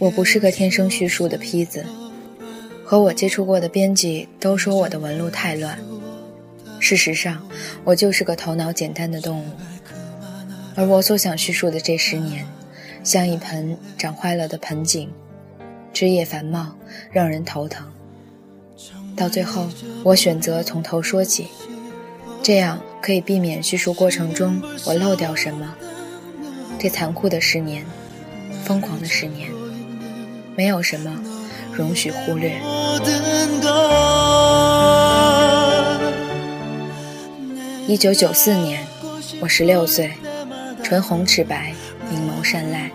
我不是个天生叙述的坯子，和我接触过的编辑都说我的纹路太乱。事实上，我就是个头脑简单的动物，而我所想叙述的这十年，像一盆长坏了的盆景，枝叶繁茂，让人头疼。到最后，我选择从头说起，这样可以避免叙述过程中我漏掉什么。这残酷的十年，疯狂的十年，没有什么容许忽略。一九九四年，我十六岁，唇红齿白，明眸善睐。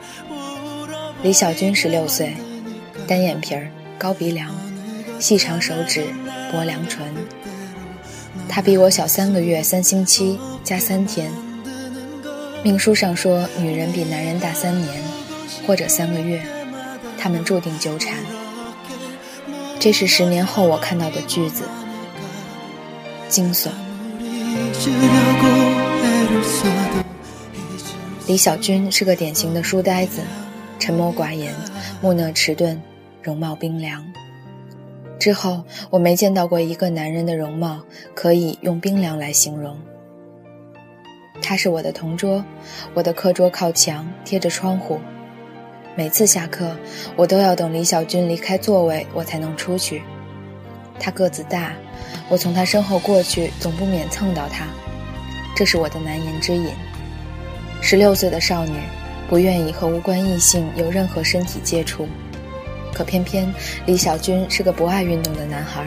李小军十六岁，单眼皮儿，高鼻梁，细长手指，薄凉唇。他比我小三个月三星期加三天。命书上说，女人比男人大三年，或者三个月，他们注定纠缠。这是十年后我看到的句子，惊悚。李小军是个典型的书呆子，沉默寡言，木讷迟钝，容貌冰凉。之后我没见到过一个男人的容貌可以用冰凉来形容。他是我的同桌，我的课桌靠墙，贴着窗户。每次下课，我都要等李小军离开座位，我才能出去。他个子大，我从他身后过去，总不免蹭到他，这是我的难言之隐。十六岁的少女，不愿意和无关异性有任何身体接触，可偏偏李小军是个不爱运动的男孩，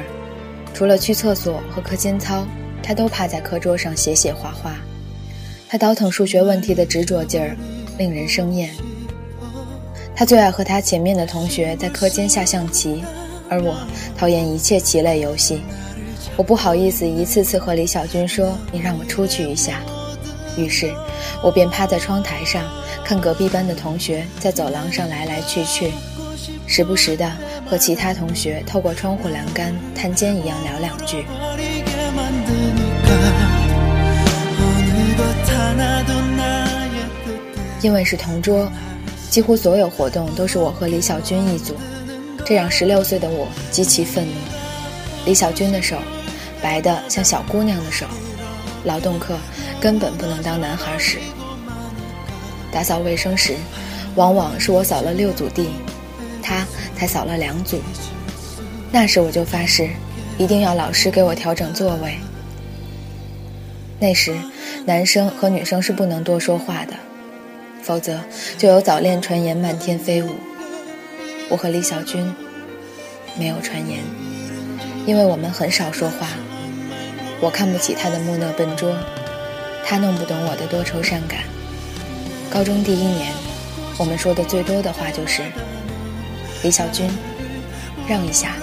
除了去厕所和课间操，他都趴在课桌上写写画画。他倒腾数学问题的执着劲儿，令人生厌。他最爱和他前面的同学在课间下象棋，而我讨厌一切棋类游戏。我不好意思一次次和李小军说：“你让我出去一下。”于是，我便趴在窗台上，看隔壁班的同学在走廊上来来去去，时不时的和其他同学透过窗户栏杆探监一样聊两句。因为是同桌，几乎所有活动都是我和李小军一组，这让十六岁的我极其愤怒。李小军的手，白的像小姑娘的手，劳动课根本不能当男孩使。打扫卫生时，往往是我扫了六组地，他才扫了两组。那时我就发誓，一定要老师给我调整座位。那时。男生和女生是不能多说话的，否则就有早恋传言漫天飞舞。我和李小军没有传言，因为我们很少说话。我看不起他的木讷笨拙，他弄不懂我的多愁善感。高中第一年，我们说的最多的话就是：“李小军，让一下。”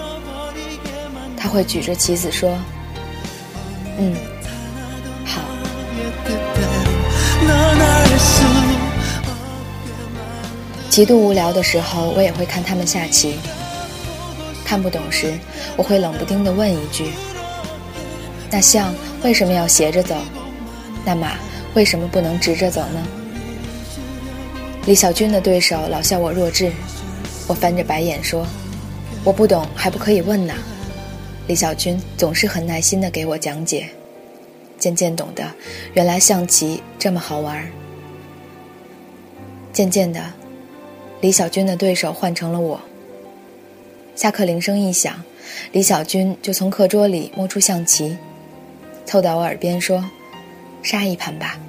他会举着旗子说：“嗯。”极度无聊的时候，我也会看他们下棋。看不懂时，我会冷不丁地问一句：“那象为什么要斜着走？那马为什么不能直着走呢？”李小军的对手老笑我弱智，我翻着白眼说：“我不懂还不可以问呢。”李小军总是很耐心地给我讲解。渐渐懂得，原来象棋这么好玩。渐渐的，李小军的对手换成了我。下课铃声一响，李小军就从课桌里摸出象棋，凑到我耳边说：“杀一盘吧。”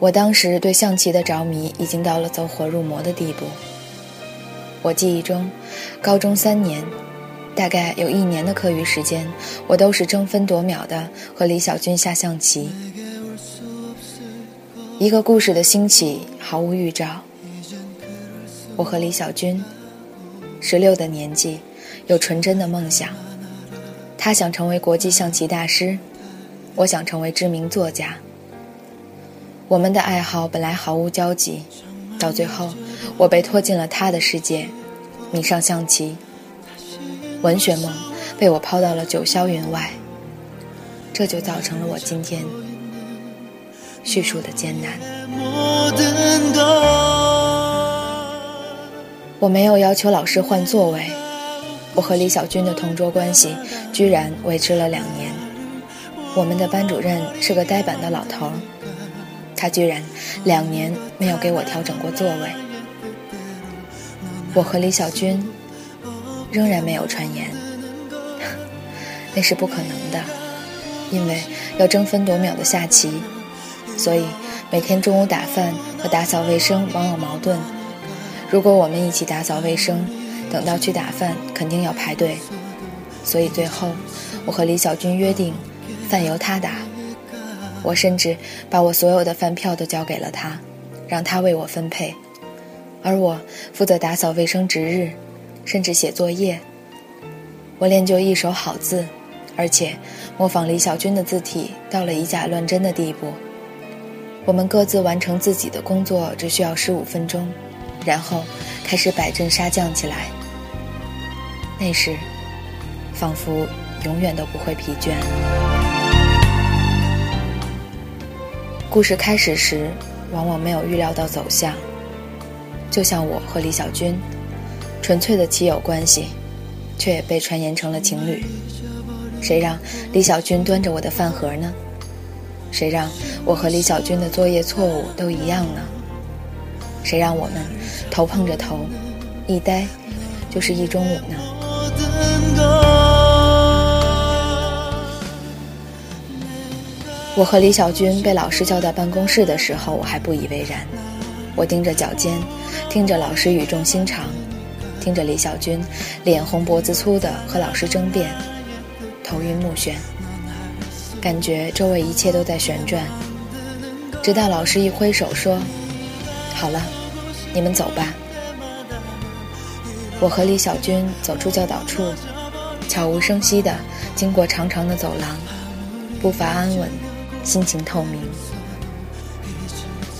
我当时对象棋的着迷已经到了走火入魔的地步。我记忆中，高中三年。大概有一年的课余时间，我都是争分夺秒的和李小军下象棋。一个故事的兴起毫无预兆。我和李小军，十六的年纪，有纯真的梦想。他想成为国际象棋大师，我想成为知名作家。我们的爱好本来毫无交集，到最后，我被拖进了他的世界，迷上象棋。文学梦被我抛到了九霄云外，这就造成了我今天叙述的艰难。我没有要求老师换座位，我和李小军的同桌关系居然维持了两年。我们的班主任是个呆板的老头，他居然两年没有给我调整过座位。我和李小军仍然没有传言，那是不可能的，因为要争分夺秒的下棋，所以每天中午打饭和打扫卫生往往矛盾。如果我们一起打扫卫生，等到去打饭肯定要排队，所以最后我和李小军约定，饭由他打。我甚至把我所有的饭票都交给了他，让他为我分配，而我负责打扫卫生值日，甚至写作业。我练就一手好字，而且模仿李小军的字体到了以假乱真的地步。我们各自完成自己的工作只需要十五分钟。然后开始摆阵杀将起来。那时，仿佛永远都不会疲倦。故事开始时，往往没有预料到走向。就像我和李小军，纯粹的棋友关系，却也被传言成了情侣。谁让李小军端着我的饭盒呢？谁让我和李小军的作业错误都一样呢？谁让我们头碰着头，一呆就是一中午呢？我和李小军被老师叫到办公室的时候，我还不以为然。我盯着脚尖，听着老师语重心长，听着李小军脸红脖子粗的和老师争辩，头晕目眩，感觉周围一切都在旋转。直到老师一挥手说：“好了。”你们走吧。我和李小军走出教导处，悄无声息地经过长长的走廊，步伐安稳，心情透明。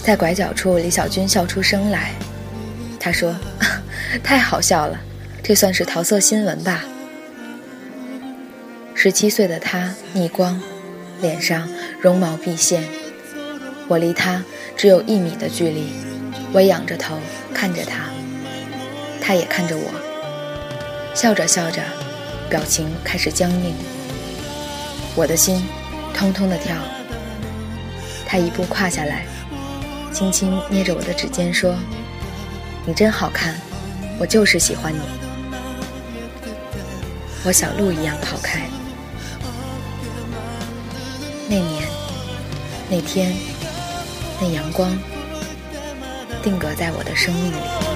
在拐角处，李小军笑出声来，他说：“太好笑了，这算是桃色新闻吧？”十七岁的他逆光，脸上绒毛毕现，我离他只有一米的距离。我仰着头看着他，他也看着我，笑着笑着，表情开始僵硬。我的心通通的跳。他一步跨下来，轻轻捏着我的指尖说：“你真好看，我就是喜欢你。”我小鹿一样跑开。那年，那天，那阳光。定格在我的生命里。